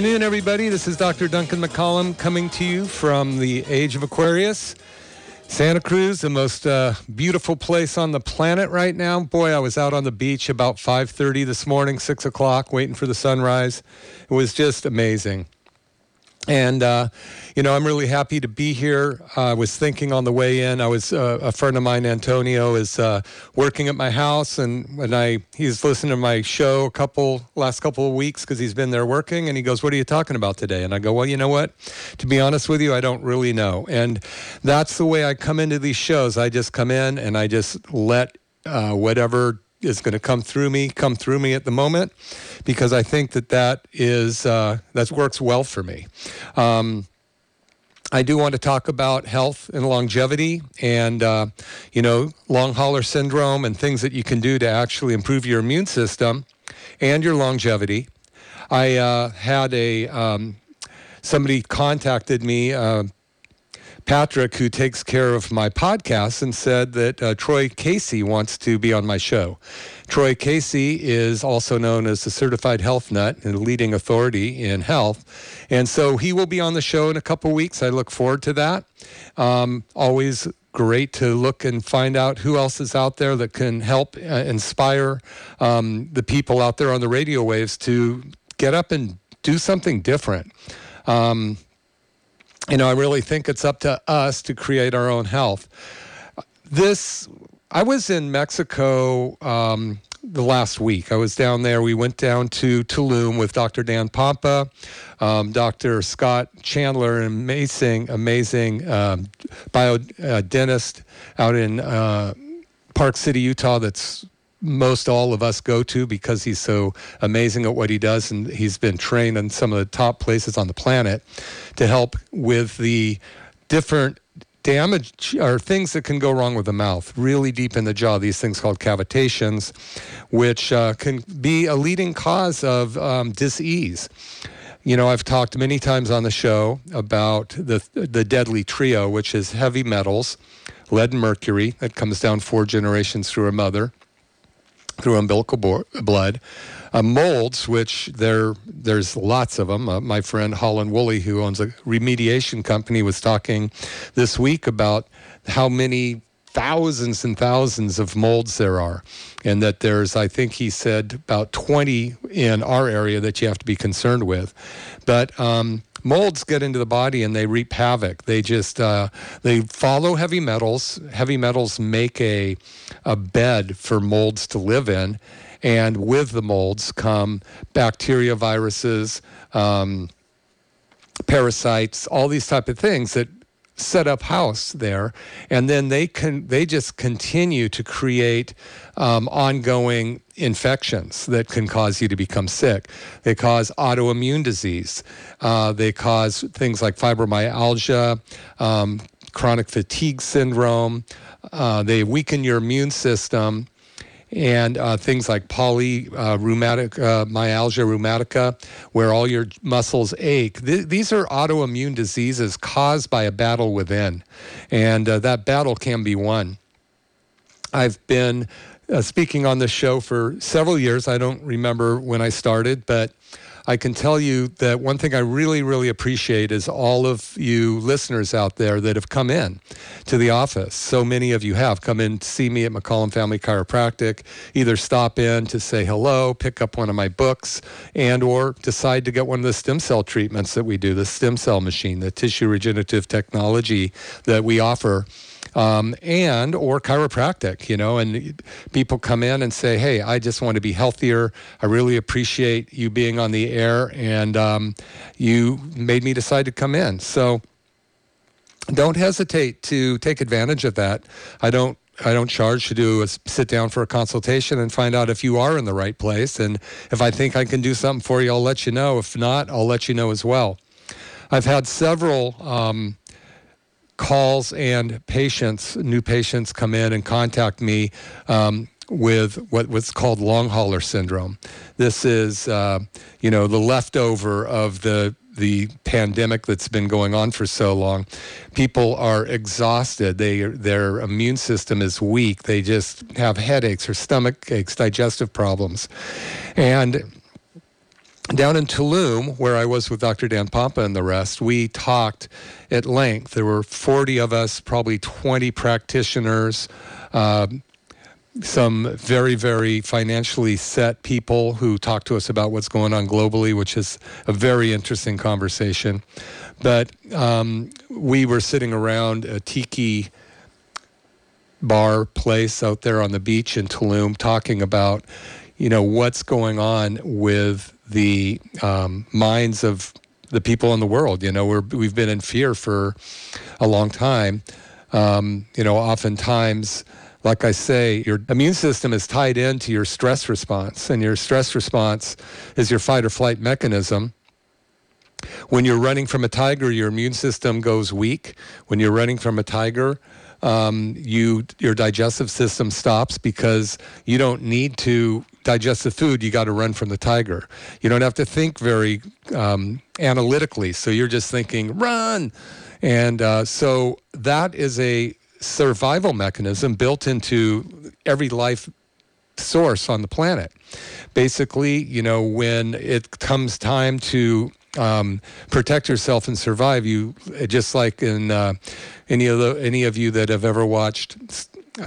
Afternoon, everybody. This is Dr. Duncan McCollum coming to you from the age of Aquarius. Santa Cruz, the most uh, beautiful place on the planet right now. Boy, I was out on the beach about 5:30 this morning, six o'clock, waiting for the sunrise. It was just amazing. And, uh, you know, I'm really happy to be here. I was thinking on the way in, I was, uh, a friend of mine, Antonio, is uh, working at my house. And when I, he's listened to my show a couple, last couple of weeks because he's been there working. And he goes, What are you talking about today? And I go, Well, you know what? To be honest with you, I don't really know. And that's the way I come into these shows. I just come in and I just let uh, whatever is going to come through me, come through me at the moment, because I think that that is uh, that works well for me. Um, I do want to talk about health and longevity, and uh, you know, long hauler syndrome, and things that you can do to actually improve your immune system and your longevity. I uh, had a um, somebody contacted me uh, Patrick, who takes care of my podcast, and said that uh, Troy Casey wants to be on my show. Troy Casey is also known as the certified health nut and leading authority in health. And so he will be on the show in a couple weeks. I look forward to that. Um, always great to look and find out who else is out there that can help uh, inspire um, the people out there on the radio waves to get up and do something different. Um, you know, I really think it's up to us to create our own health. This, I was in Mexico um, the last week. I was down there. We went down to Tulum with Dr. Dan Pompa, um, Dr. Scott Chandler, an amazing, amazing um, bio uh, dentist out in uh, Park City, Utah. That's most all of us go to because he's so amazing at what he does and he's been trained in some of the top places on the planet to help with the different damage or things that can go wrong with the mouth really deep in the jaw these things called cavitations which uh, can be a leading cause of um, disease. You know i've talked many times on the show about the the deadly trio which is heavy metals lead and mercury. That comes down four generations through a mother through umbilical bo- blood. Uh, molds, which there there's lots of them. Uh, my friend Holland Woolley, who owns a remediation company, was talking this week about how many thousands and thousands of molds there are, and that there's, I think he said, about 20 in our area that you have to be concerned with. But um, molds get into the body and they reap havoc. They just uh, they follow heavy metals. Heavy metals make a a bed for molds to live in, and with the molds come bacteria, viruses. Um, parasites all these type of things that set up house there, and then they can they just continue to create um, ongoing infections that can cause you to become sick. They cause autoimmune disease. Uh, they cause things like fibromyalgia, um, chronic fatigue syndrome. Uh, they weaken your immune system and uh, things like poly uh, rheumatic uh, myalgia rheumatica, where all your muscles ache. Th- these are autoimmune diseases caused by a battle within, and uh, that battle can be won. I've been uh, speaking on this show for several years. I don't remember when I started, but I can tell you that one thing I really, really appreciate is all of you listeners out there that have come in to the office. So many of you have come in to see me at McCollum Family Chiropractic, either stop in to say hello, pick up one of my books, and or decide to get one of the stem cell treatments that we do, the stem cell machine, the tissue regenerative technology that we offer um, and or chiropractic, you know, and people come in and say, "Hey, I just want to be healthier. I really appreciate you being on the air, and um, you made me decide to come in." So don't hesitate to take advantage of that. I don't I don't charge to do a sit down for a consultation and find out if you are in the right place. And if I think I can do something for you, I'll let you know. If not, I'll let you know as well. I've had several um, calls and patients, new patients, come in and contact me um, with what was called long hauler syndrome. This is, uh, you know, the leftover of the the pandemic that's been going on for so long. People are exhausted. They their immune system is weak. They just have headaches or stomach aches, digestive problems, and down in Tulum, where I was with Dr. Dan Pompa and the rest, we talked at length. There were 40 of us, probably 20 practitioners, uh, some very, very financially set people who talked to us about what's going on globally, which is a very interesting conversation. But um, we were sitting around a tiki bar place out there on the beach in Tulum talking about, you know, what's going on with the um, minds of the people in the world. You know, we're, we've been in fear for a long time. Um, you know, oftentimes, like I say, your immune system is tied into your stress response, and your stress response is your fight or flight mechanism. When you're running from a tiger, your immune system goes weak. When you're running from a tiger, um, you your digestive system stops because you don't need to digest the food. You got to run from the tiger. You don't have to think very um, analytically. So you're just thinking run, and uh, so that is a survival mechanism built into every life source on the planet. Basically, you know, when it comes time to um, protect yourself and survive, you just like in uh, any of the any of you that have ever watched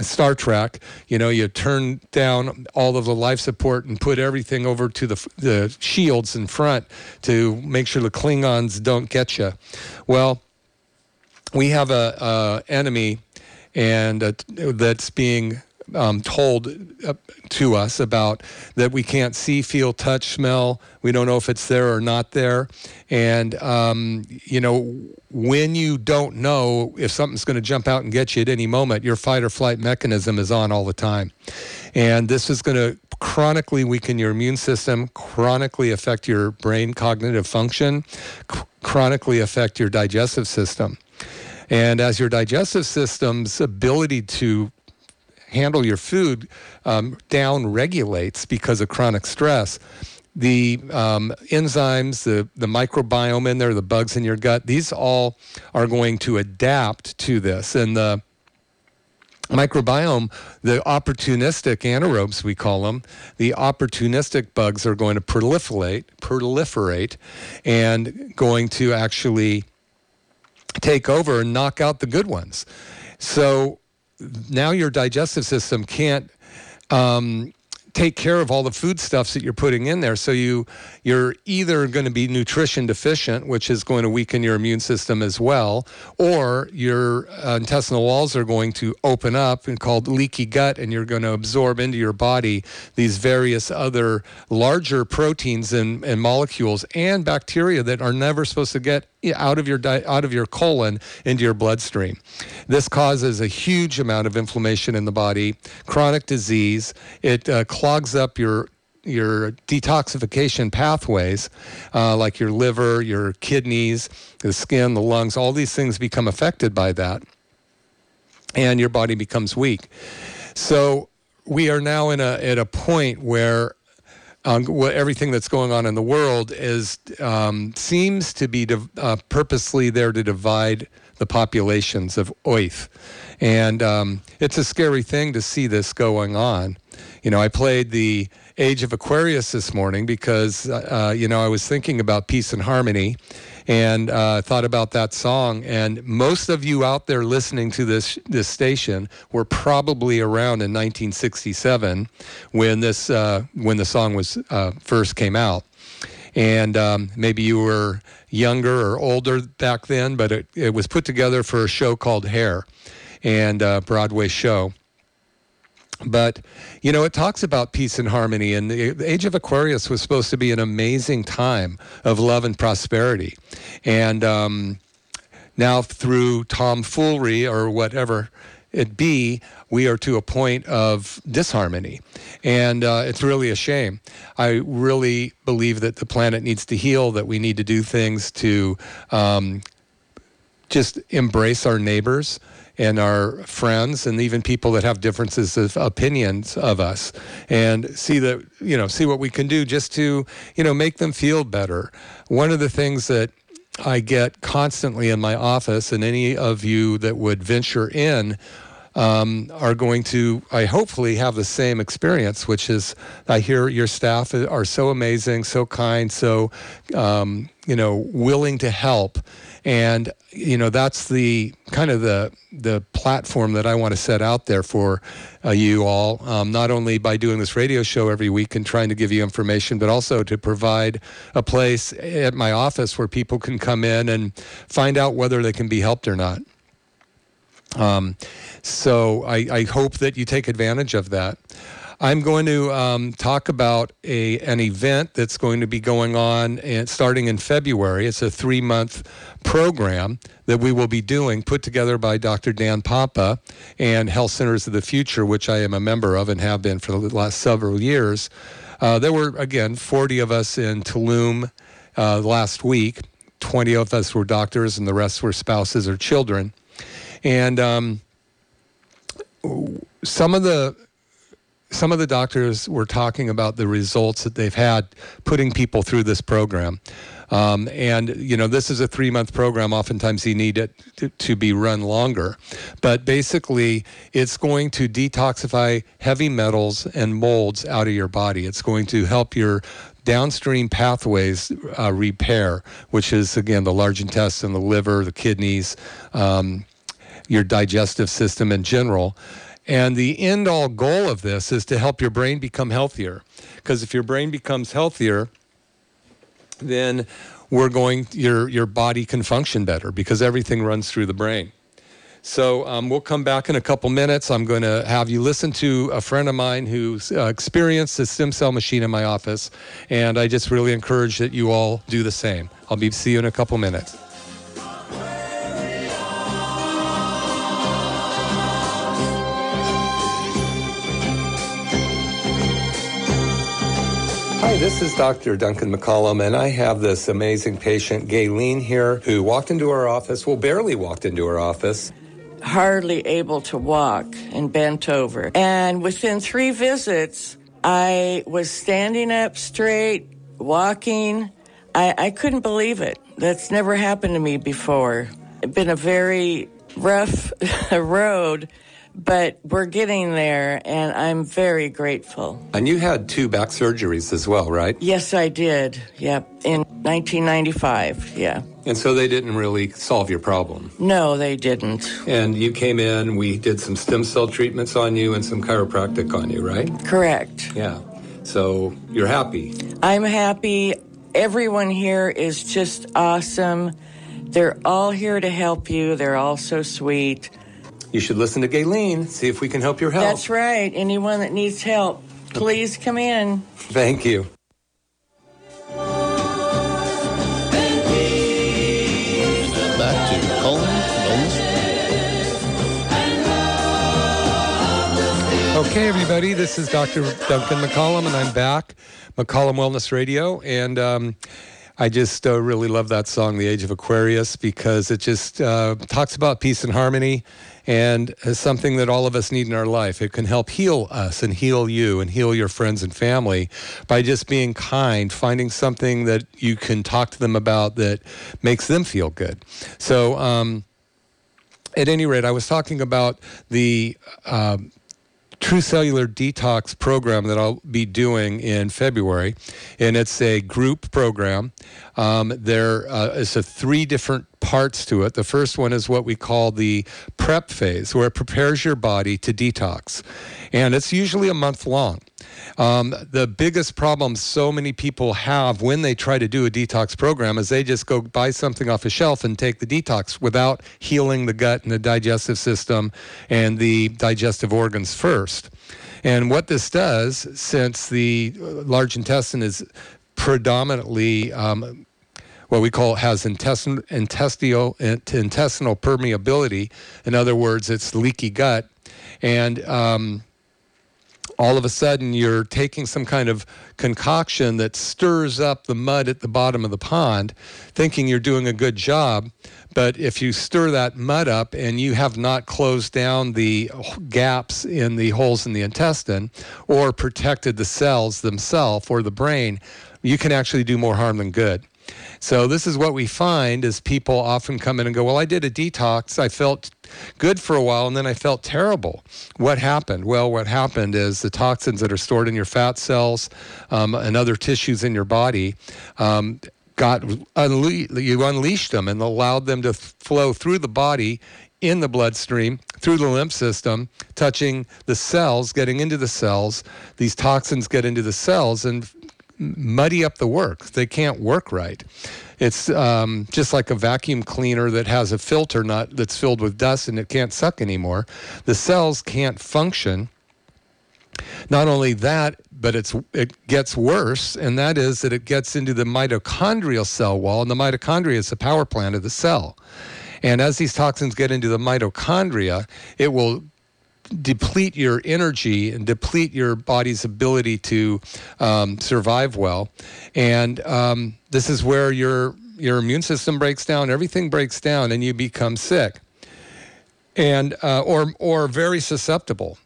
Star Trek, you know, you turn down all of the life support and put everything over to the the shields in front to make sure the Klingons don't get you. Well, we have a, a enemy and uh, that's being um, told uh, to us about that we can't see, feel, touch, smell. We don't know if it's there or not there. And, um, you know, when you don't know if something's going to jump out and get you at any moment, your fight or flight mechanism is on all the time. And this is going to chronically weaken your immune system, chronically affect your brain cognitive function, chronically affect your digestive system. And as your digestive system's ability to handle your food um, down regulates because of chronic stress, the um, enzymes, the, the microbiome in there, the bugs in your gut, these all are going to adapt to this. And the microbiome, the opportunistic anaerobes, we call them, the opportunistic bugs are going to proliferate, proliferate, and going to actually take over and knock out the good ones. So now your digestive system can't um, take care of all the foodstuffs that you're putting in there. So you you're either going to be nutrition deficient, which is going to weaken your immune system as well, or your uh, intestinal walls are going to open up and called leaky gut, and you're going to absorb into your body these various other larger proteins and, and molecules and bacteria that are never supposed to get out of your di- out of your colon into your bloodstream. This causes a huge amount of inflammation in the body, chronic disease. It uh, clogs up your your detoxification pathways, uh, like your liver, your kidneys, the skin, the lungs. All these things become affected by that, and your body becomes weak. So we are now in a at a point where what, everything that's going on in the world is um, seems to be div- uh, purposely there to divide the populations of Oath. And um, it's a scary thing to see this going on. You know, I played the Age of Aquarius this morning because, uh, uh you know, I was thinking about peace and harmony and uh, thought about that song. And most of you out there listening to this this station were probably around in 1967 when this uh, when the song was uh, first came out. And um, maybe you were younger or older back then, but it, it was put together for a show called Hair and a Broadway show. But, you know, it talks about peace and harmony. And the age of Aquarius was supposed to be an amazing time of love and prosperity. And um, now, through tomfoolery or whatever, it be we are to a point of disharmony. And uh, it's really a shame. I really believe that the planet needs to heal, that we need to do things to um, just embrace our neighbors and our friends and even people that have differences of opinions of us and see that you know see what we can do just to you know make them feel better. One of the things that I get constantly in my office, and any of you that would venture in um, are going to, I hopefully, have the same experience, which is I hear your staff are so amazing, so kind, so, um, you know, willing to help and you know that's the kind of the the platform that I want to set out there for uh, you all. Um, not only by doing this radio show every week and trying to give you information, but also to provide a place at my office where people can come in and find out whether they can be helped or not. Um, so I, I hope that you take advantage of that. I'm going to um, talk about a an event that's going to be going on and starting in February. It's a three month program that we will be doing, put together by Dr. Dan Pompa and Health Centers of the Future, which I am a member of and have been for the last several years. Uh, there were again 40 of us in Tulum uh, last week. 20 of us were doctors, and the rest were spouses or children. And um, some of the some of the doctors were talking about the results that they've had putting people through this program. Um, and, you know, this is a three month program. Oftentimes you need it to, to, be run longer. But basically, it's going to detoxify heavy metals and molds out of your body. It's going to help your downstream pathways uh, repair, which is, again, the large intestine, the liver, the kidneys, um, your digestive system in general. And the end all goal of this is to help your brain become healthier. Because if your brain becomes healthier, then we're going your your body can function better because everything runs through the brain. So um, we'll come back in a couple minutes. I'm going to have you listen to a friend of mine who's uh, experienced the stem cell machine in my office, and I just really encourage that you all do the same. I'll be see you in a couple minutes. Hi, this is Dr. Duncan McCollum, and I have this amazing patient, Gayleen, here, who walked into our office, well, barely walked into our office. Hardly able to walk and bent over. And within three visits, I was standing up straight, walking. I, I couldn't believe it. That's never happened to me before. It's been a very rough road but we're getting there, and I'm very grateful. And you had two back surgeries as well, right? Yes, I did. Yep, in 1995. Yeah. And so they didn't really solve your problem? No, they didn't. And you came in, we did some stem cell treatments on you and some chiropractic on you, right? Correct. Yeah. So you're happy? I'm happy. Everyone here is just awesome. They're all here to help you. They're all so sweet you should listen to Gayleen, see if we can help your health. That's right. Anyone that needs help, please come in. Thank you. Back to Okay, everybody, this is Dr. Duncan McCollum, and I'm back, McCollum Wellness Radio, and um, I just uh, really love that song, The Age of Aquarius, because it just uh, talks about peace and harmony and is something that all of us need in our life. It can help heal us and heal you and heal your friends and family by just being kind, finding something that you can talk to them about that makes them feel good. So, um, at any rate, I was talking about the uh, True Cellular Detox program that I'll be doing in February, and it's a group program. Um, there uh, is a three different parts to it. The first one is what we call the prep phase, where it prepares your body to detox, and it's usually a month long. Um, the biggest problem so many people have when they try to do a detox program is they just go buy something off a shelf and take the detox without healing the gut and the digestive system and the digestive organs first. And what this does, since the large intestine is predominantly um, what we call has intestinal intestinal intestinal permeability. In other words, it's leaky gut, and um, all of a sudden you're taking some kind of concoction that stirs up the mud at the bottom of the pond, thinking you're doing a good job. But if you stir that mud up and you have not closed down the gaps in the holes in the intestine or protected the cells themselves or the brain, you can actually do more harm than good. So this is what we find is people often come in and go, well, I did a detox. I felt good for a while and then I felt terrible. What happened? Well, what happened is the toxins that are stored in your fat cells um, and other tissues in your body um, got unle- you unleashed them and allowed them to flow through the body in the bloodstream through the lymph system touching the cells getting into the cells these toxins get into the cells and muddy up the work. They can't work right. It's um, just like a vacuum cleaner that has a filter not that's filled with dust and it can't suck anymore. The cells can't function. Not only that, but it's it gets worse, and that is that it gets into the mitochondrial cell wall, and the mitochondria is the power plant of the cell. And as these toxins get into the mitochondria, it will deplete your energy and deplete your body's ability to um, survive well. And um, this is where your your immune system breaks down, everything breaks down, and you become sick, and uh, or or very susceptible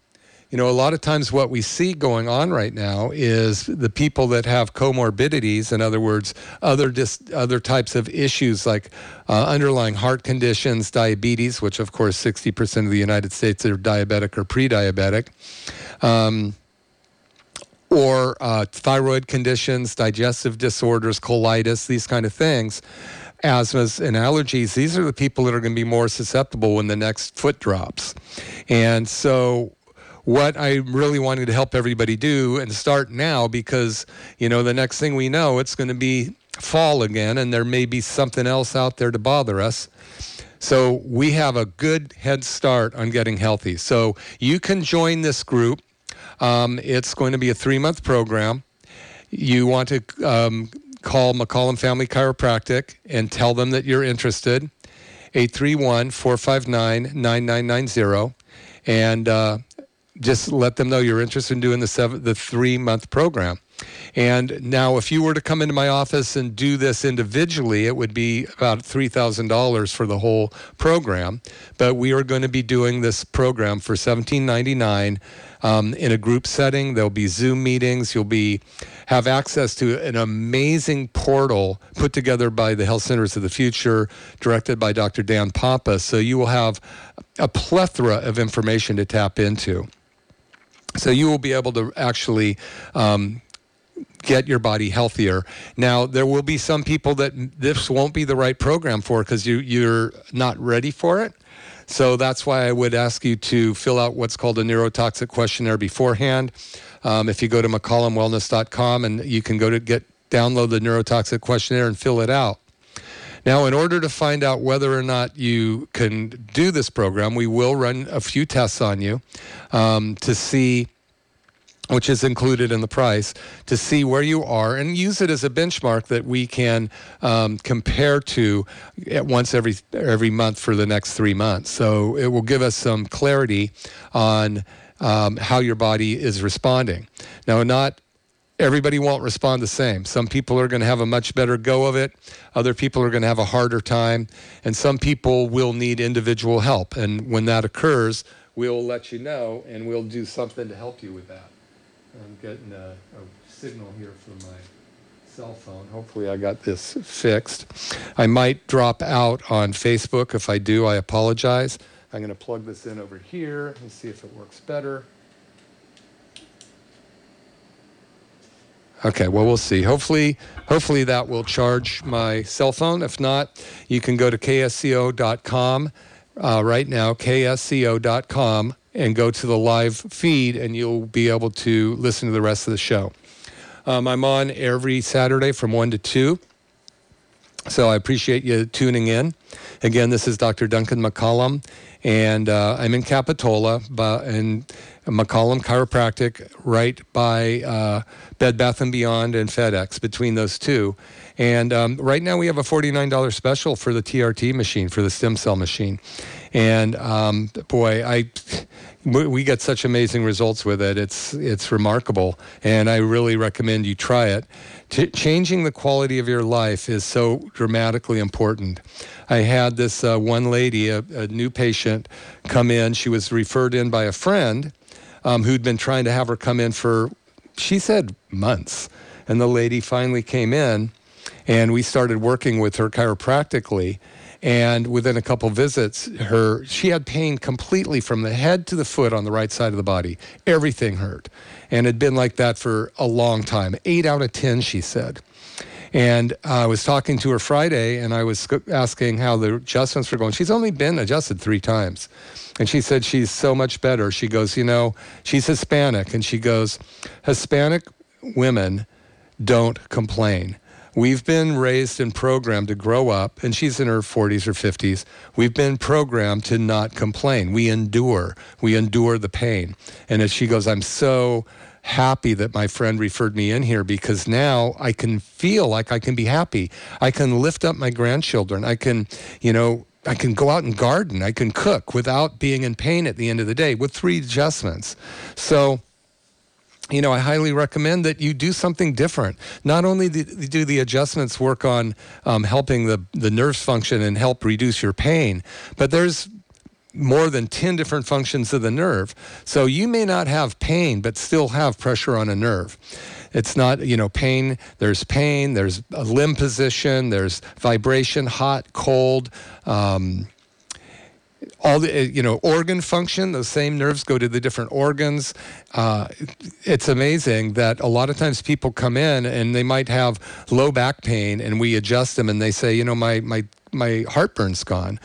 you know, a lot of times what we see going on right now is the people that have comorbidities, in other words, other dis- other types of issues like uh, underlying heart conditions, diabetes, which of course 60% of the United States are diabetic or pre-diabetic. Um, or uh, thyroid conditions, digestive disorders, colitis, these kind of things, asthmas and allergies, these are the people that are going to be more susceptible when the next foot drops. And so what I really wanted to help everybody do and start now because, you know, the next thing we know, it's going to be fall again and there may be something else out there to bother us. So we have a good head start on getting healthy. So you can join this group. Um, it's going to be a three month program. You want to um, call McCollum Family Chiropractic and tell them that you're interested. 831 459 9990. And uh, just let them know you're interested in doing the seven, the three month program. And now, if you were to come into my office and do this individually, it would be about $3,000 for the whole program. But we are going to be doing this program for $17.99 um, in a group setting. There'll be Zoom meetings. You'll be have access to an amazing portal put together by the Health Centers of the Future, directed by Dr. Dan Pompa. So you will have a plethora of information to tap into. So you will be able to actually um, get your body healthier. Now, there will be some people that this won't be the right program for because you, you're not ready for it. So that's why I would ask you to fill out what's called a neurotoxic questionnaire beforehand. Um, if you go to McCollumWellness.com and you can go to get download the neurotoxic questionnaire and fill it out. Now, in order to find out whether or not you can do this program, we will run a few tests on you um, to see which is included in the price, to see where you are and use it as a benchmark that we can um, compare to at once every every month for the next three months. So it will give us some clarity on um, how your body is responding. Now, not everybody won't respond the same. Some people are going to have a much better go of it. Other people are going to have a harder time. And some people will need individual help. And when that occurs, we'll let you know and we'll do something to help you with that. I'm getting a, a signal here from my cell phone. Hopefully, I got this fixed. I might drop out on Facebook. If I do, I apologize. I'm going to plug this in over here and see if it works better. Okay, well, we'll see. Hopefully, hopefully that will charge my cell phone. If not, you can go to ksco.com uh, right now, ksco.com, and go to the live feed, and you'll be able to listen to the rest of the show. Um, I'm on every Saturday from 1 to 2. So I appreciate you tuning in. Again, this is Dr. Duncan McCollum, and uh, I'm in Capitola, but, and McCollum Chiropractic, right by uh, Bed Bath and Beyond and FedEx. Between those two, and um, right now we have a $49 special for the TRT machine, for the stem cell machine. And um, boy, I we get such amazing results with it. It's it's remarkable, and I really recommend you try it. T- changing the quality of your life is so dramatically important. I had this uh, one lady, a, a, new patient, come in. She was referred in by a friend um, who'd been trying to have her come in for, she said, months. And the lady finally came in, and we started working with her chiropractically. And within a couple visits her she had pain completely from the head to the foot on the right side of the body. Everything hurt. And it had been like that for a long time. 8 out of 10 she said and I was talking to her Friday and I was asking how the adjustments were going. She's only been adjusted three times. And she said she's so much better. She goes, You know, she's Hispanic. And she goes, Hispanic women don't complain. We've been raised and programmed to grow up, and she's in her 40s or 50s. We've been programmed to not complain. We endure. We endure the pain. And as she goes, I'm so happy that my friend referred me in here because now I can feel like I can be happy. I can lift up my grandchildren. I can, you know, I can go out and garden. I can cook without being in pain at the end of the day with three adjustments. So, you know, I highly recommend that you do something different. Not only do the adjustments work on um, helping the, the nerves function and help reduce your pain, but there's more than 10 different functions of the nerve. So you may not have pain, but still have pressure on a nerve. It's not, you know, pain. There's pain, there's a limb position, there's vibration, hot, cold. Um, all the you know organ function those same nerves go to the different organs uh, it's amazing that a lot of times people come in and they might have low back pain and we adjust them and they say you know my my my heartburn's gone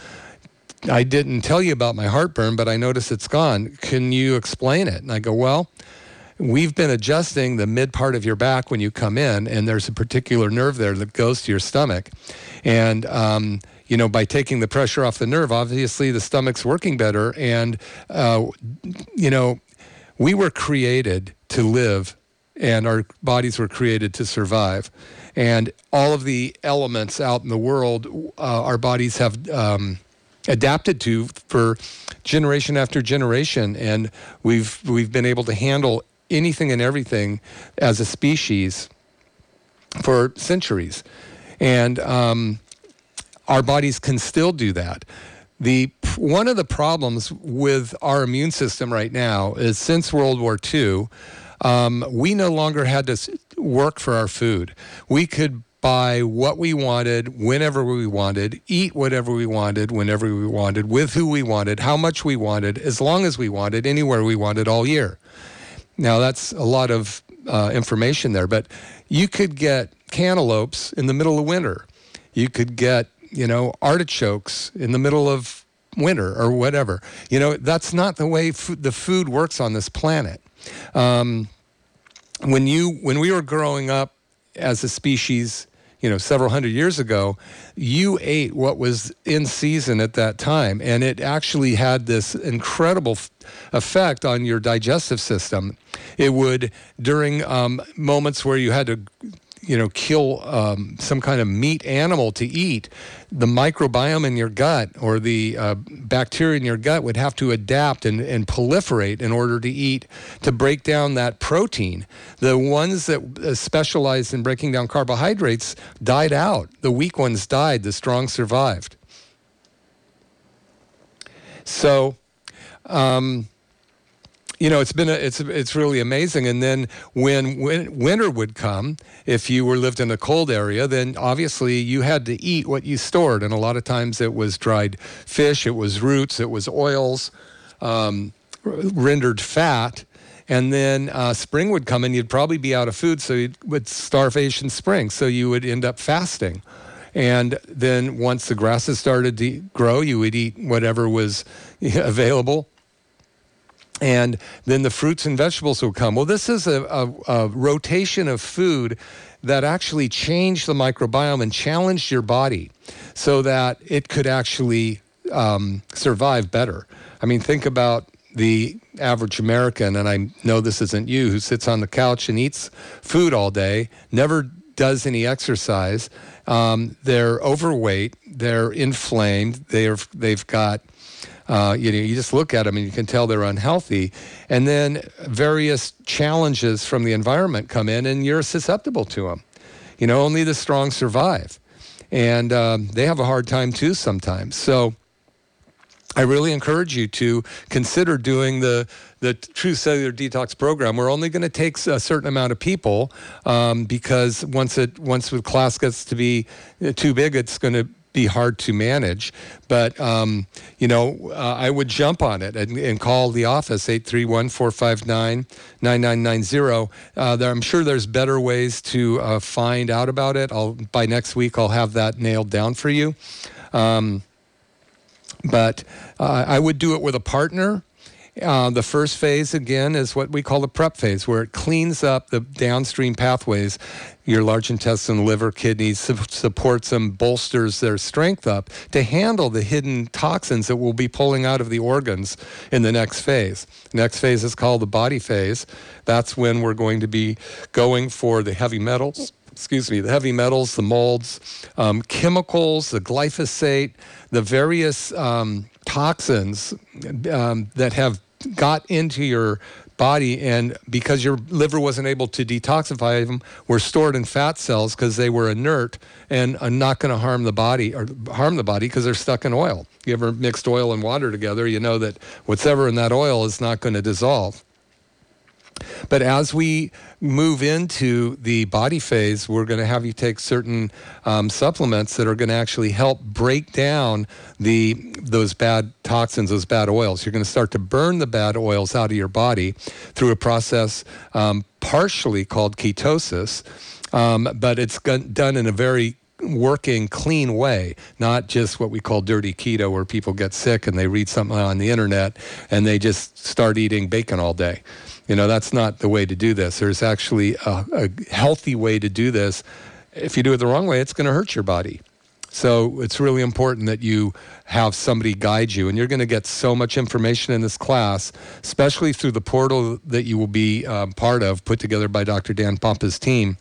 i didn't tell you about my heartburn but i notice it's gone can you explain it and i go well we've been adjusting the mid part of your back when you come in and there's a particular nerve there that goes to your stomach and um, you know, by taking the pressure off the nerve, obviously the stomach's working better. And, uh, you know, we were created to live and our bodies were created to survive. And all of the elements out in the world, uh, our bodies have um, adapted to for generation after generation. And we've, we've been able to handle anything and everything as a species for centuries. And, um, our bodies can still do that. The one of the problems with our immune system right now is since World War II, um, we no longer had to work for our food. We could buy what we wanted whenever we wanted, eat whatever we wanted whenever we wanted, with who we wanted, how much we wanted, as long as we wanted, anywhere we wanted all year. Now that's a lot of uh, information there, but you could get cantaloupes in the middle of winter. You could get you know, artichokes in the middle of winter or whatever. You know, that's not the way the food works on this planet. Um, when you when we were growing up as a species, you know, several hundred years ago, you ate what was in season at that time, and it actually had this incredible f- effect on your digestive system. It would during um, moments where you had to you know, kill um, some kind of meat animal to eat, the microbiome in your gut or the uh, bacteria in your gut would have to adapt and, and proliferate in order to eat, to break down that protein. The ones that uh, specialized in breaking down carbohydrates died out. The weak ones died, the strong survived. So, um, you know, it's been a, it's it's really amazing. And then when, when winter would come, if you were lived in a cold area, then obviously you had to eat what you stored, and a lot of times it was dried fish, it was roots, it was oils, um, rendered fat. And then uh, spring would come, and you'd probably be out of food, so you would starvation spring, so you would end up fasting. And then once the grasses started to grow, you would eat whatever was available and then the fruits and vegetables will come. Well, this is a, a, a, rotation of food that actually changed the microbiome and challenged your body so that it could actually um, survive better. I mean, think about the average American, and I know this isn't you, who sits on the couch and eats food all day, never does any exercise. Um, they're overweight, they're inflamed, they're, they've got uh, you know, you just look at them and you can tell they're unhealthy. And then various challenges from the environment come in, and you're susceptible to them. You know, only the strong survive, and um, they have a hard time too sometimes. So. I really encourage you to consider doing the the True Cellular Detox program. We're only going to take a certain amount of people um, because once it once the class gets to be too big, it's going to be hard to manage. But, um, you know, uh, I would jump on it and, and call the office, 831 459 9990. Uh, I'm sure there's better ways to uh, find out about it. I'll, by next week, I'll have that nailed down for you. Um, but uh, I would do it with a partner. Uh, the first phase, again, is what we call the prep phase, where it cleans up the downstream pathways. Your large intestine, liver, kidneys su- supports them, bolsters their strength up to handle the hidden toxins that we'll be pulling out of the organs in the next phase. Next phase is called the body phase. That's when we're going to be going for the heavy metals excuse me, the heavy metals, the molds, um, chemicals, the glyphosate, the various um, toxins um, that have got into your body and because your liver wasn't able to detoxify them were stored in fat cells because they were inert and are not going to harm the body or harm the body because they're stuck in oil. You ever mixed oil and water together you know that whatever in that oil is not going to dissolve but as we move into the body phase, we're going to have you take certain um, supplements that are going to actually help break down the those bad toxins, those bad oils. You're going to start to burn the bad oils out of your body through a process um, partially called ketosis, um, but it's done in a very working clean way, not just what we call dirty keto, where people get sick and they read something on the internet and they just start eating bacon all day. You know, that's not the way to do this. There's actually a, a healthy way to do this. If you do it the wrong way, it's going to hurt your body. So it's really important that you have somebody guide you. And you're going to get so much information in this class, especially through the portal that you will be um, part of, put together by Dr. Dan Pompa's team.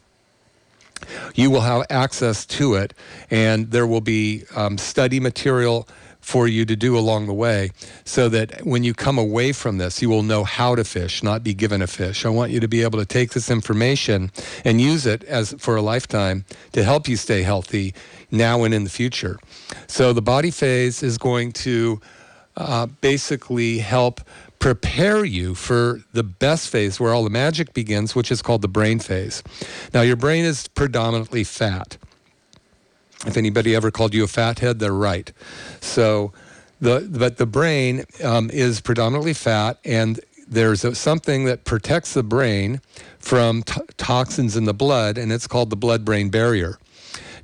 You will have access to it, and there will be um, study material for you to do along the way so that when you come away from this, you will know how to fish, not be given a fish. I want you to be able to take this information and use it as for a lifetime to help you stay healthy now and in the future. So the body phase is going to uh, basically help prepare you for the best phase where all the magic begins, which is called the brain phase. Now, your brain is predominantly fat. If anybody ever called you a fathead, they're right. So, the but the brain um, is predominantly fat, and there's a, something that protects the brain from t- toxins in the blood, and it's called the blood-brain barrier.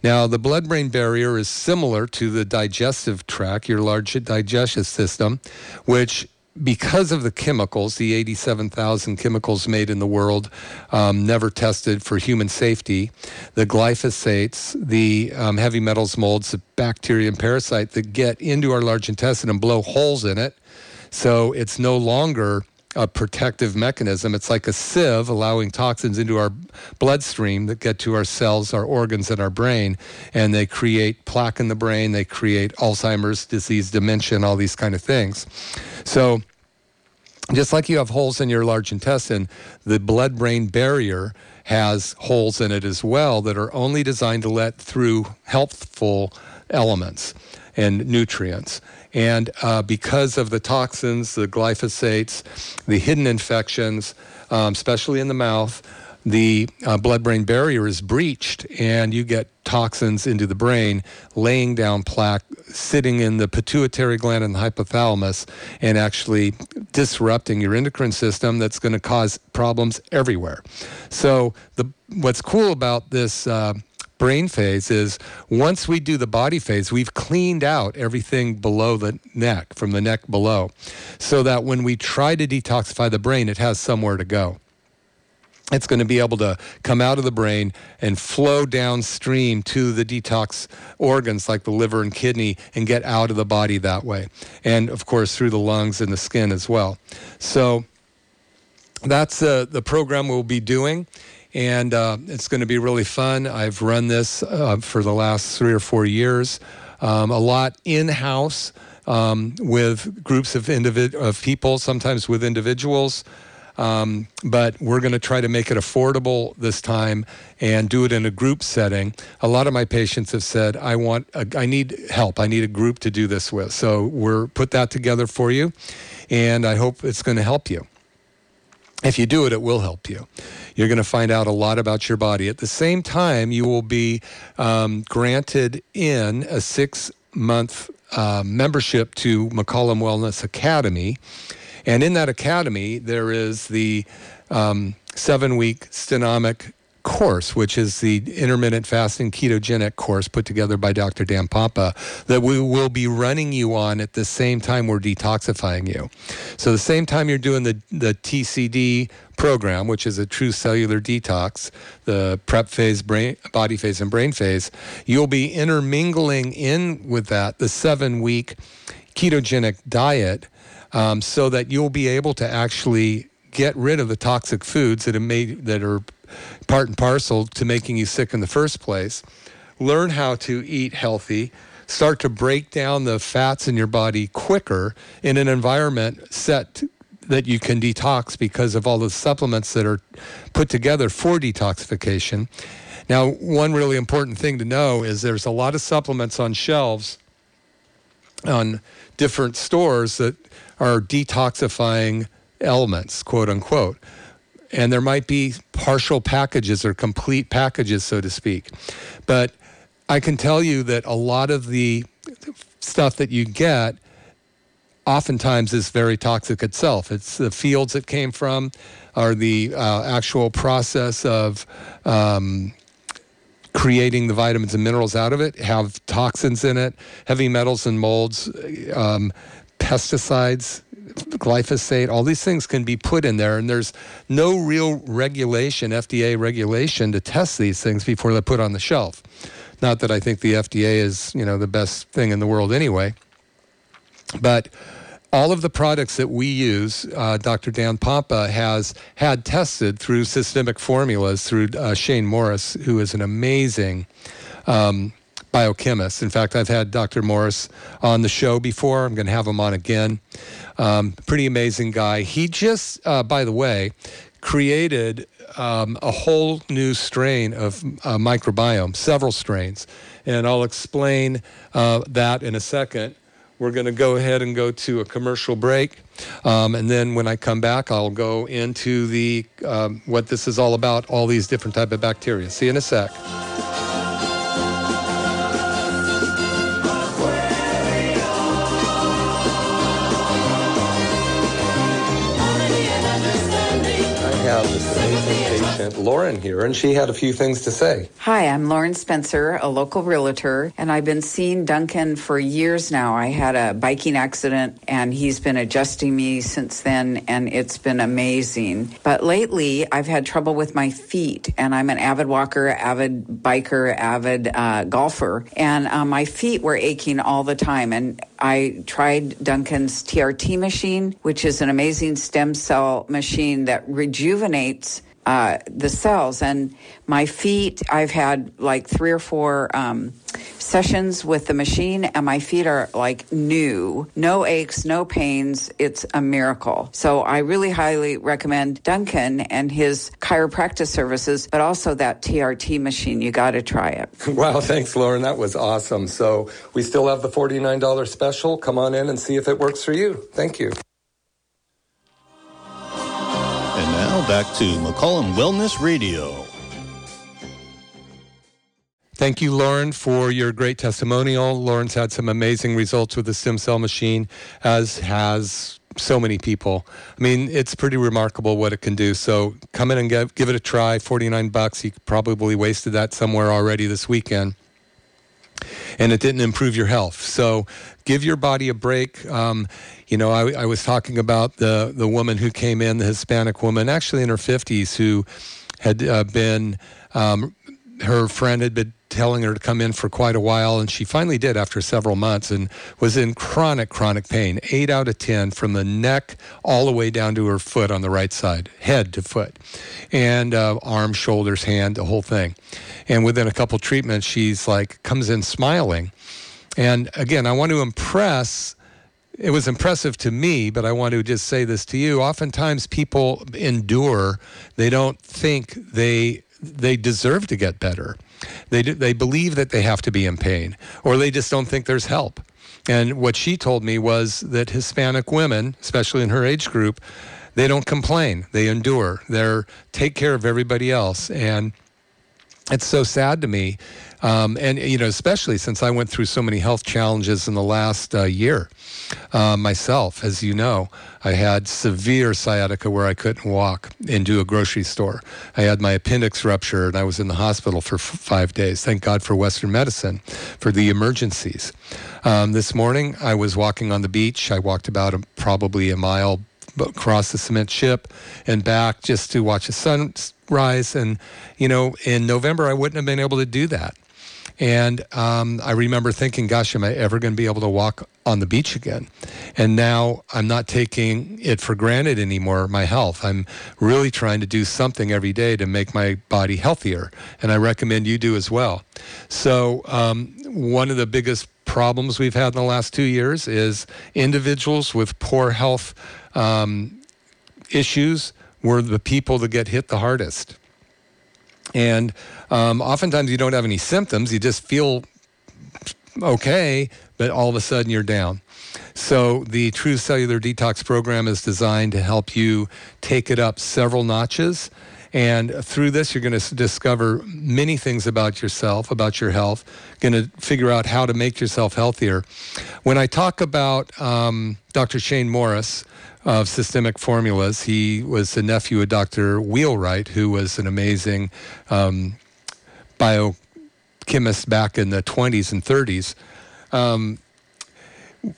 Now, the blood-brain barrier is similar to the digestive tract, your large digestive system, which because of the chemicals, the 87,000 chemicals made in the world, um, never tested for human safety, the glyphosates, the um, heavy metals molds, the bacteria and parasite that get into our large intestine and blow holes in it. So it's no longer a protective mechanism. It's like a sieve allowing toxins into our bloodstream that get to our cells, our organs, and our brain. And they create plaque in the brain, they create Alzheimer's disease, dementia, and all these kind of things. So, just like you have holes in your large intestine, the blood brain barrier has holes in it as well that are only designed to let through helpful elements and nutrients. And uh, because of the toxins, the glyphosates, the hidden infections, um, especially in the mouth, the uh, blood brain barrier is breached and you get toxins into the brain, laying down plaque, sitting in the pituitary gland and the hypothalamus, and actually disrupting your endocrine system that's going to cause problems everywhere. So, the, what's cool about this uh, brain phase is once we do the body phase, we've cleaned out everything below the neck, from the neck below, so that when we try to detoxify the brain, it has somewhere to go. it's going to be able to come out of the brain and flow downstream to the detox organs like the liver and kidney and get out of the body that way. And of course, through the lungs and the skin as well. So that's uh, the program we'll be doing. And uh, it's going to be really fun. I've run this uh, for the last three or four years, um, a lot in house um, with groups of, individ- of people, sometimes with individuals. Um, but we're going to try to make it affordable this time and do it in a group setting. A lot of my patients have said, "I want, a, I need help. I need a group to do this with." So we're put that together for you, and I hope it's going to help you. If you do it, it will help you. You're going to find out a lot about your body. At the same time, you will be um, granted in a six month uh, membership to McCollum Wellness Academy and in that academy, there is the um, seven week stenomic course, which is the intermittent fasting ketogenic course put together by Dr. Dan Pompa that we will be running you on at the same time we're detoxifying you. So the same time you're doing the, the TCD program, which is a true cellular detox, the prep phase, brain, body phase, and brain phase, you'll be intermingling in with that the seven week ketogenic diet um, so that you'll be able to actually get rid of the toxic foods that are made that are part and parcel to making you sick in the first place. Learn how to eat healthy. Start to break down the fats in your body quicker in an environment set that you can detox because of all the supplements that are put together for detoxification. Now, one really important thing to know is there's a lot of supplements on shelves on different stores that are detoxifying elements, quote unquote. And there might be partial packages or complete packages, so to speak. But I can tell you that a lot of the stuff that you get oftentimes is very toxic itself. It's the fields it came from, or the uh, actual process of um, creating the vitamins and minerals out of it have toxins in it, heavy metals and molds. Um, pesticides, glyphosate, all these things can be put in there, and there's no real regulation, FDA regulation, to test these things before they're put on the shelf. Not that I think the FDA is, you know, the best thing in the world anyway, but all of the products that we use, uh, Dr. Dan Pompa has had tested through systemic formulas through uh, Shane Morris, who is an amazing um, biochemist. In fact, I've had Dr. Morris on the show before. I'm going to have him on again. Um, pretty amazing guy. He just, uh, by the way, created um, a whole new strain of uh, microbiome, several strains. And I'll explain uh, that in a second. We're going to go ahead and go to a commercial break. Um, and then when I come back, I'll go into the um, what this is all about, all these different type of bacteria. See you in a sec. Lauren, here, and she had a few things to say. Hi, I'm Lauren Spencer, a local realtor, and I've been seeing Duncan for years now. I had a biking accident, and he's been adjusting me since then, and it's been amazing. But lately, I've had trouble with my feet, and I'm an avid walker, avid biker, avid uh, golfer, and uh, my feet were aching all the time. And I tried Duncan's TRT machine, which is an amazing stem cell machine that rejuvenates uh, the cells. And my feet, I've had like three or four um, sessions with the machine, and my feet are like new. No aches, no pains. It's a miracle. So I really highly recommend Duncan and his chiropractic services, but also that TRT machine. You got to try it. Wow, thanks, Lauren. That was awesome. So we still have the $49 special. Come on in and see if it works for you. Thank you. Now back to McCollum Wellness Radio. Thank you, Lauren, for your great testimonial. Lauren's had some amazing results with the stem cell machine, as has so many people. I mean, it's pretty remarkable what it can do. So come in and give, give it a try. 49 bucks. You probably wasted that somewhere already this weekend. and it didn't improve your health. So give your body a break. Um, you know, I, I, was talking about the the woman who came in, the Hispanic woman, actually in her 50s, who had uh, been um, her friend had been telling her to come in for quite a while, and she finally did after several months and was in chronic, chronic pain. Eight out of 10 from the neck all the way down to her foot on the right side, head to foot, and uh, arm, shoulders, hand, the whole thing. And within a couple treatments, she's like, comes in smiling. And again, I want to impress it was impressive to me, but I want to just say this to you. Oftentimes people endure, they don't think they they deserve to get better. They, they believe that they have to be in pain, or they just don't think there's help. And what she told me was that Hispanic women, especially in her age group, they don't complain. They endure. They're take care of everybody else. And it's so sad to me um, and you know, especially since I went through so many health challenges in the last uh, year uh, myself, as you know, I had severe sciatica where I couldn't walk into a grocery store. I had my appendix rupture and I was in the hospital for f- five days. Thank God for Western medicine for the emergencies. Um, this morning, I was walking on the beach. I walked about a, probably a mile across the cement ship and back just to watch the sunrise. And, you know, in November, I wouldn't have been able to do that. And um, I remember thinking, gosh, am I ever going to be able to walk on the beach again? And now I'm not taking it for granted anymore, my health. I'm really trying to do something every day to make my body healthier. And I recommend you do as well. So, um, one of the biggest problems we've had in the last two years is individuals with poor health um, issues were the people that get hit the hardest. And um, oftentimes you don't have any symptoms, you just feel okay, but all of a sudden you're down. So the True Cellular Detox program is designed to help you take it up several notches. And through this, you're going to discover many things about yourself, about your health, going to figure out how to make yourself healthier. When I talk about um, Dr. Shane Morris, of systemic formulas. He was the nephew of Dr. Wheelwright, who was an amazing um, biochemist back in the 20s and 30s. Um,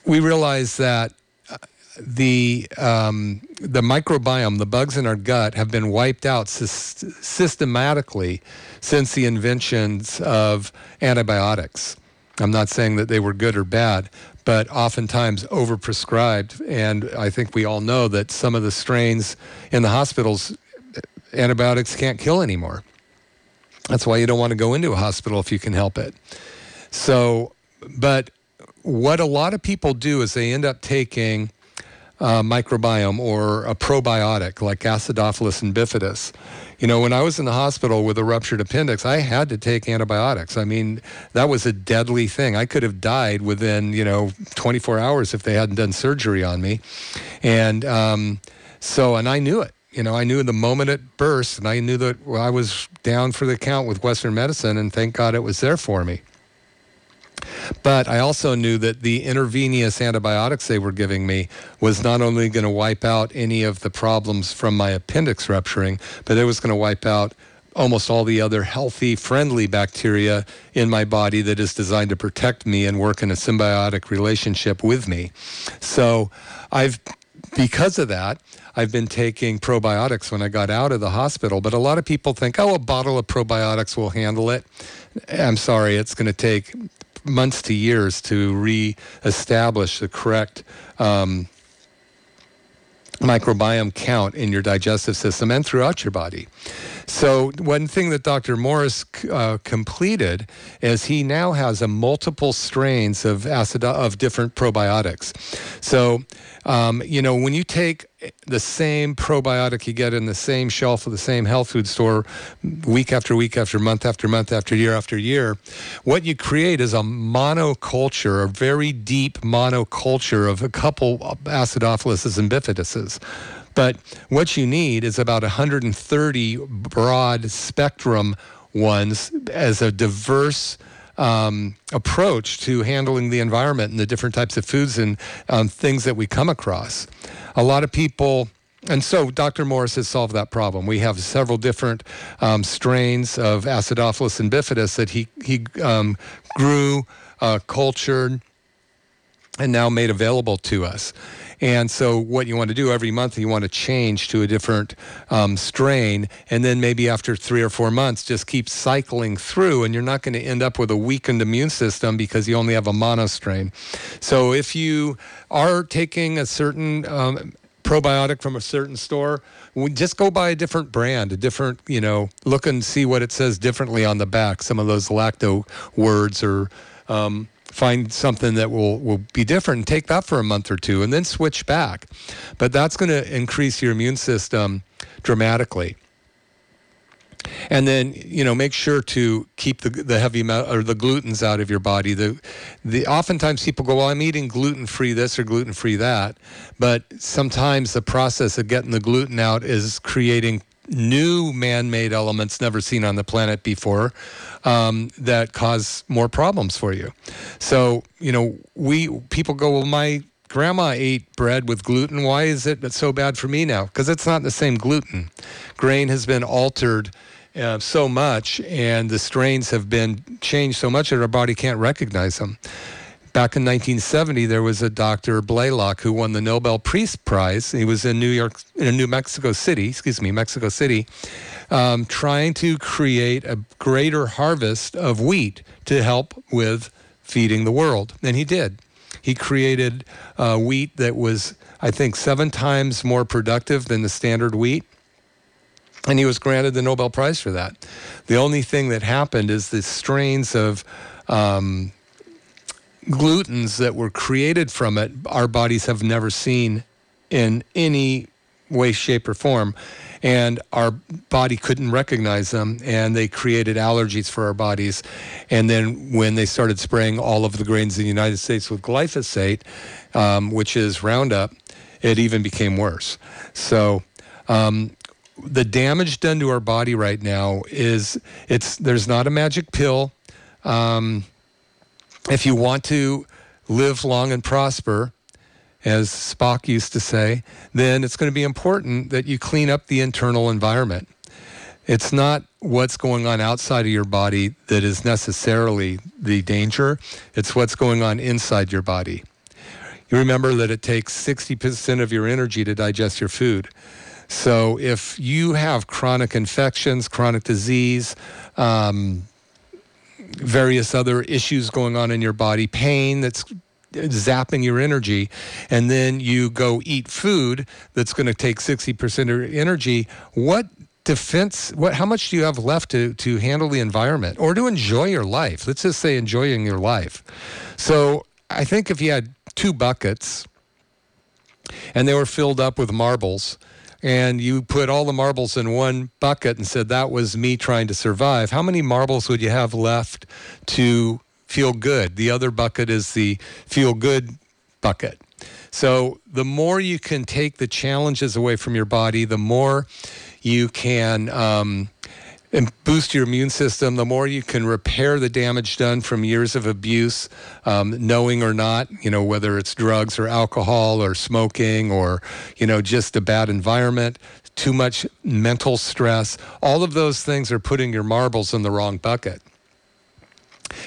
we realized that uh, the um, the microbiome, the bugs in our gut, have been wiped out sy- systematically since the inventions of antibiotics. I'm not saying that they were good or bad, but oftentimes overprescribed. And I think we all know that some of the strains in the hospitals, antibiotics can't kill anymore. That's why you don't want to go into a hospital if you can help it. So, but what a lot of people do is they end up taking uh, microbiome or a probiotic like Acidophilus and bifidus you know, when I was in the hospital with a ruptured appendix, I had to take antibiotics. I mean, that was a deadly thing. I could have died within, you know, 24 hours if they hadn't done surgery on me. And um, so, and I knew it. You know, I knew the moment it burst, and I knew that I was down for the count with Western medicine, and thank God it was there for me. But I also knew that the intravenous antibiotics they were giving me was not only going to wipe out any of the problems from my appendix rupturing, but it was going to wipe out almost all the other healthy, friendly bacteria in my body that is designed to protect me and work in a symbiotic relationship with me. So I've, because of that, I've been taking probiotics when I got out of the hospital. But a lot of people think, oh, a bottle of probiotics will handle it. I'm sorry, it's going to take months to years to re-establish the correct um, microbiome count in your digestive system and throughout your body. So one thing that Dr. Morris uh, completed is he now has a multiple strains of acid of different probiotics. So um, you know when you take the same probiotic you get in the same shelf of the same health food store week after week after month after month after year after year, what you create is a monoculture, a very deep monoculture of a couple acidophilus and bifiduses. But what you need is about 130 broad spectrum ones as a diverse um, approach to handling the environment and the different types of foods and um, things that we come across. A lot of people. And so Dr. Morris has solved that problem. We have several different um, strains of Acidophilus and bifidus that he, he um, grew, uh, cultured, and now made available to us. And so, what you want to do every month, you want to change to a different um, strain. And then maybe after three or four months, just keep cycling through. And you're not going to end up with a weakened immune system because you only have a mono strain. So, if you are taking a certain um, probiotic from a certain store, just go buy a different brand, a different, you know, look and see what it says differently on the back. Some of those lacto words or um, find something that will, will be different take that for a month or two and then switch back. But that's going to increase your immune system dramatically. And then you know make sure to keep the the heavy metal or the glutens out of your body. The the oftentimes people go, well, I'm eating gluten free this or gluten free that, but sometimes the process of getting the gluten out is creating new man-made elements never seen on the planet before um, that cause more problems for you. So you know, we people go, well, my grandma ate bread with gluten. Why is it so bad for me now? Because it's not the same gluten. Grain has been altered uh, so much, and the strains have been changed so much that our body can't recognize them. Back in 1970, there was a Dr. Blaylock who won the Nobel Peace Prize. He was in New York, in New Mexico City, excuse me, Mexico City, um, trying to create a greater harvest of wheat to help with feeding the world. And he did. He created uh, wheat that was, I think, seven times more productive than the standard wheat. And he was granted the Nobel Prize for that. The only thing that happened is the strains of um, glutens that were created from it, our bodies have never seen in any way, shape, or form. And our body couldn't recognize them, and they created allergies for our bodies. And then when they started spraying all of the grains in the United States with glyphosate, um, which is Roundup, it even became worse. So, um, the damage done to our body right now is it's there's not a magic pill. Um, if you want to live long and prosper, as Spock used to say, then it's going to be important that you clean up the internal environment. It's not what's going on outside of your body that is necessarily the danger, it's what's going on inside your body. You remember that it takes 60% of your energy to digest your food. So if you have chronic infections, chronic disease, um, various other issues going on in your body, pain that's zapping your energy, and then you go eat food that's going to take 60% of your energy, what defense what how much do you have left to to handle the environment or to enjoy your life? Let's just say enjoying your life. So i think if you had two buckets and they were filled up with marbles and you put all the marbles in one bucket and said that was me trying to survive, how many marbles would you have left to feel good? The other bucket is the feel good bucket. So the more you can take the challenges away from your body, the more you can um, and boost your immune system, the more you can repair the damage done from years of abuse, um, knowing or not, you know, whether it's drugs or alcohol or smoking or, you know, just a bad environment, too much mental stress. All of those things are putting your marbles in the wrong bucket.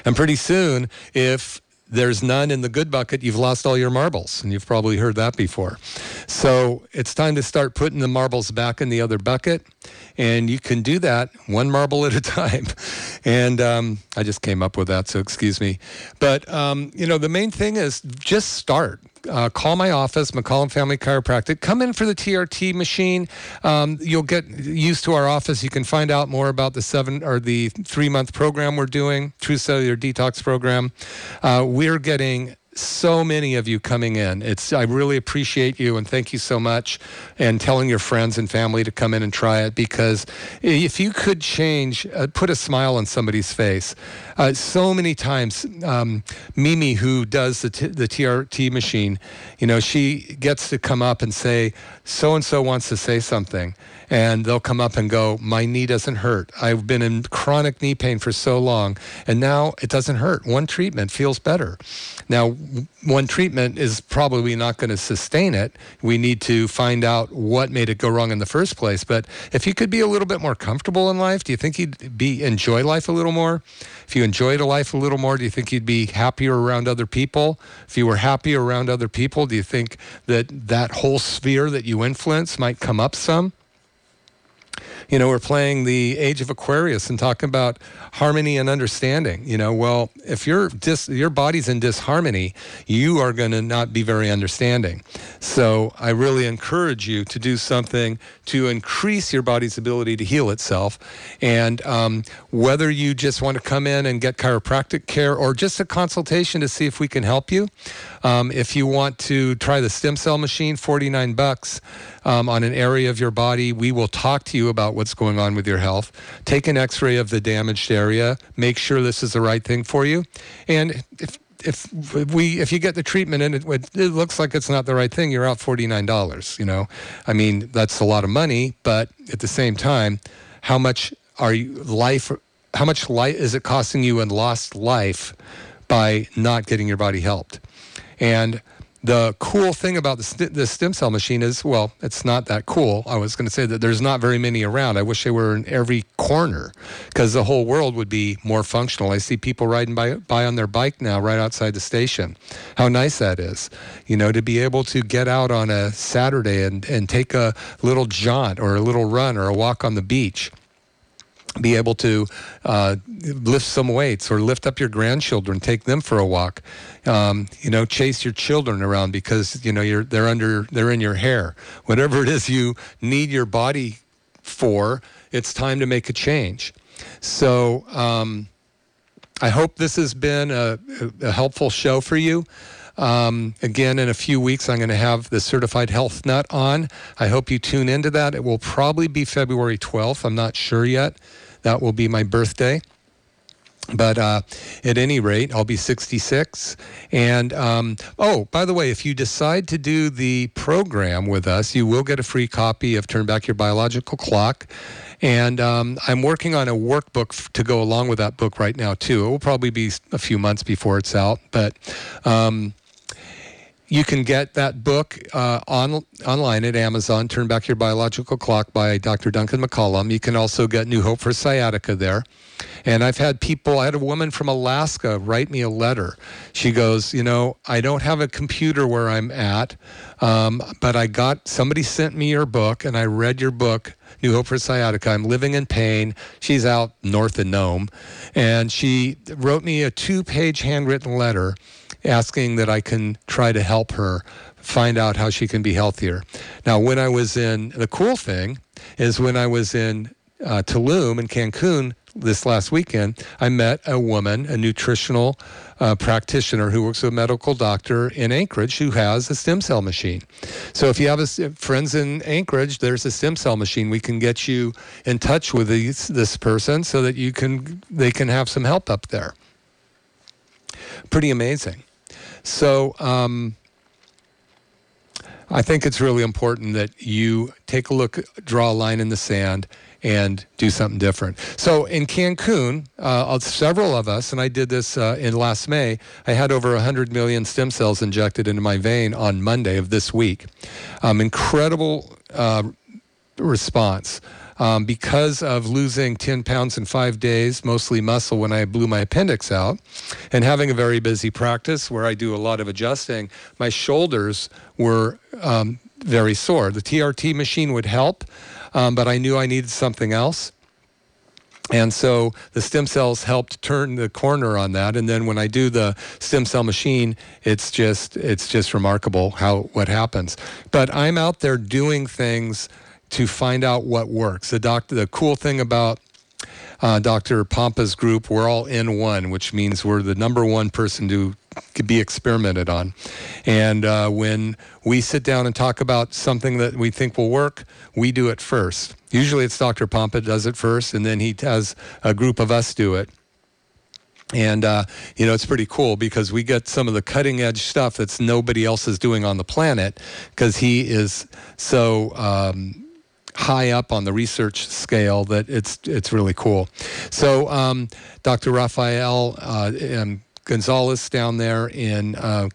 And pretty soon, if there's none in the good bucket, you've lost all your marbles. And you've probably heard that before. So it's time to start putting the marbles back in the other bucket. And you can do that one marble at a time. And um, I just came up with that, so excuse me. But, um, you know, the main thing is just start uh, call my office, McCollum Family Chiropractic. Come in for the TRT machine. Um, you'll get used to our office. You can find out more about the seven or the three month program we're doing, True Cellular Detox Program. Uh, we're getting so many of you coming in. It's I really appreciate you and thank you so much and telling your friends and family to come in and try it because if you could change uh, put a smile on somebody's face. Uh, so many times um, Mimi who does the t- the TRT machine, you know, she gets to come up and say so and so wants to say something and they'll come up and go, My knee doesn't hurt. I've been in chronic knee pain for so long, and now it doesn't hurt. One treatment feels better. Now, one treatment is probably not going to sustain it. We need to find out what made it go wrong in the first place. But if you could be a little bit more comfortable in life, do you think you'd be enjoy life a little more? If you enjoyed life a little more, do you think you'd be happier around other people? If you were happier around other people, do you think that that whole sphere that you influence might come up some? You know, we're playing the Age of Aquarius and talking about harmony and understanding. You know, well, if your dis- your body's in disharmony, you are going to not be very understanding. So I really encourage you to do something to increase your body's ability to heal itself. And um, whether you just want to come in and get chiropractic care or just a consultation to see if we can help you, um, if you want to try the stem cell machine, 49 bucks um, on an area of your body. We will talk to you about what's going on with your health. Take an x ray of the damaged area. Make sure this is the right thing for you. And if if we if you get the treatment and it, it looks like it's not the right thing, you're out forty nine dollars. You know, I mean that's a lot of money, but at the same time, how much are you life? How much life is it costing you in lost life by not getting your body helped? And the cool thing about the, st- the stem cell machine is, well, it's not that cool. I was going to say that there's not very many around. I wish they were in every corner because the whole world would be more functional. I see people riding by, by on their bike now right outside the station. How nice that is, you know, to be able to get out on a Saturday and, and take a little jaunt or a little run or a walk on the beach be able to uh, lift some weights or lift up your grandchildren, take them for a walk. Um, you know, chase your children around because you know you're they're under they're in your hair. Whatever it is you need your body for, it's time to make a change. So um, I hope this has been a, a helpful show for you. Um, again, in a few weeks, I'm going to have the certified health nut on. I hope you tune into that. It will probably be February 12th. I'm not sure yet. That will be my birthday. But uh, at any rate, I'll be 66. And um, oh, by the way, if you decide to do the program with us, you will get a free copy of Turn Back Your Biological Clock. And um, I'm working on a workbook f- to go along with that book right now, too. It will probably be a few months before it's out. But um, you can get that book uh, on online at Amazon. Turn Back Your Biological Clock by Dr. Duncan McCollum. You can also get New Hope for Sciatica there. And I've had people. I had a woman from Alaska write me a letter. She goes, you know, I don't have a computer where I'm at, um, but I got somebody sent me your book, and I read your book. New Hope for Sciatica. I'm living in pain. She's out north of Nome. And she wrote me a two page handwritten letter asking that I can try to help her find out how she can be healthier. Now, when I was in, the cool thing is when I was in uh, Tulum in Cancun this last weekend, I met a woman, a nutritional uh, practitioner who works with a medical doctor in Anchorage who has a stem cell machine. So if you have a, friends in Anchorage, there's a stem cell machine. We can get you in touch with these, this person so that you can they can have some help up there. Pretty amazing. So um, I think it's really important that you take a look, draw a line in the sand, and do something different. So in Cancun, uh, several of us, and I did this uh, in last May, I had over 100 million stem cells injected into my vein on Monday of this week. Um, incredible uh, response um, because of losing 10 pounds in five days, mostly muscle when I blew my appendix out, and having a very busy practice where I do a lot of adjusting, my shoulders were um, very sore. The TRT machine would help, um, but I knew I needed something else. And so the stem cells helped turn the corner on that. And then when I do the stem cell machine, it's just it's just remarkable how what happens. But I'm out there doing things to find out what works. The doctor, the cool thing about uh, Dr. Pompa's group, we're all in one, which means we're the number one person to be experimented on. And uh, when we sit down and talk about something that we think will work, we do it first. Usually it's Dr. Pompa does it first, and then he has a group of us do it. And, uh, you know, it's pretty cool because we get some of the cutting edge stuff that's nobody else is doing on the planet because he is so. Um, high up on the research scale that it's it's really cool. So, um, Dr. Raphael uh, Gonzalez down there in uh,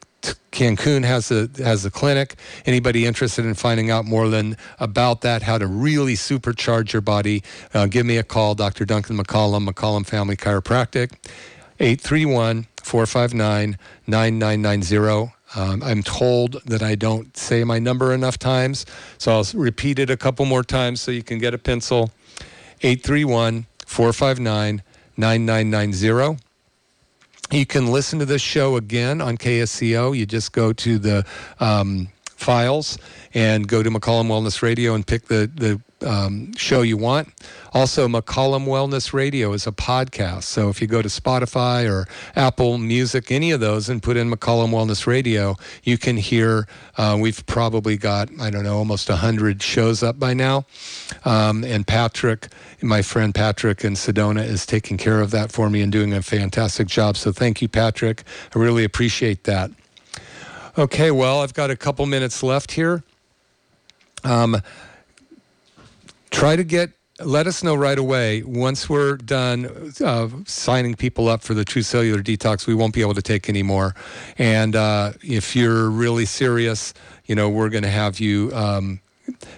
Cancun has a has a clinic. Anybody interested in finding out more than about that, how to really supercharge your body, uh, give me a call, Dr. Duncan McCollum, McCollum Family Chiropractic, 831 459 9990. Um, I'm told that I don't say my number enough times, so I'll repeat it a couple more times so you can get a pencil. 831 459 9990. You can listen to this show again on KSCO. You just go to the um, files and go to McCollum Wellness Radio and pick the, the um, show you want. Also, McCollum Wellness Radio is a podcast. So if you go to Spotify or Apple Music, any of those, and put in McCollum Wellness Radio, you can hear. Uh, we've probably got, I don't know, almost 100 shows up by now. Um, and Patrick, my friend Patrick in Sedona, is taking care of that for me and doing a fantastic job. So thank you, Patrick. I really appreciate that. Okay, well, I've got a couple minutes left here. Um, try to get let us know right away. Once we're done uh, signing people up for the true cellular detox we won't be able to take any more. And uh, if you're really serious you know we're going to have you um,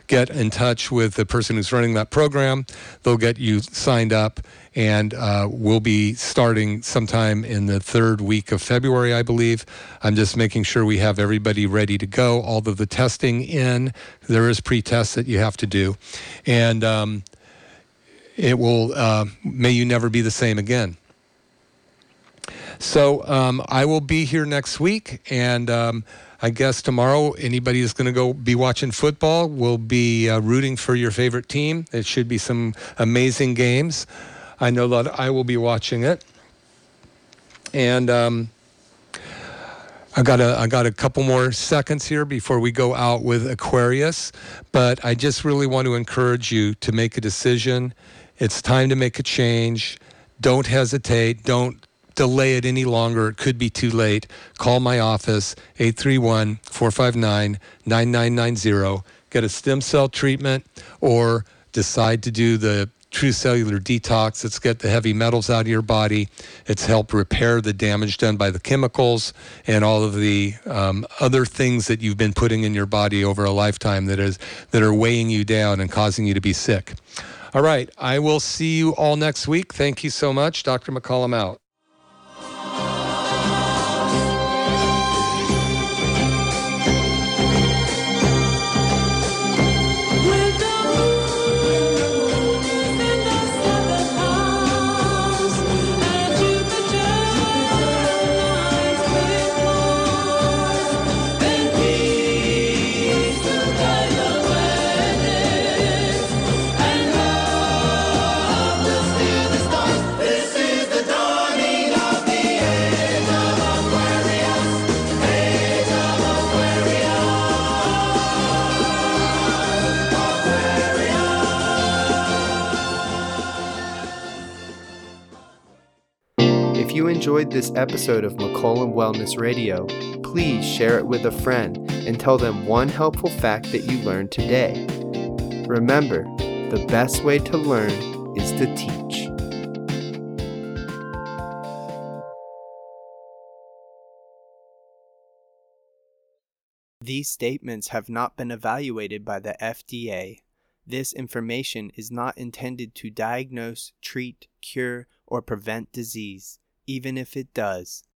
get in touch with the person who's running that program they'll get you signed up and uh, we'll be starting sometime in the third week of February, I believe. I'm just making sure we have everybody ready to go, all of the testing in. There is pre-test that you have to do, and um, it will. Uh, may you never be the same again. So um, I will be here next week, and um, I guess tomorrow anybody is going to go be watching football will be uh, rooting for your favorite team. It should be some amazing games. I know that I will be watching it. And um, I got a I got a couple more seconds here before we go out with Aquarius, but I just really want to encourage you to make a decision. It's time to make a change. Don't hesitate. Don't delay it any longer. It could be too late. Call my office 831-459-9990. Get a stem cell treatment or decide to do the true cellular detox. It's get the heavy metals out of your body. It's help repair the damage done by the chemicals and all of the um, other things that you've been putting in your body over a lifetime that is that are weighing you down and causing you to be sick. All right, I will see you all next week. Thank you so much, Dr. McCollum out. Enjoyed this episode of McCollum Wellness Radio, please share it with a friend and tell them one helpful fact that you learned today. Remember, the best way to learn is to teach. These statements have not been evaluated by the FDA. This information is not intended to diagnose, treat, cure, or prevent disease even if it does.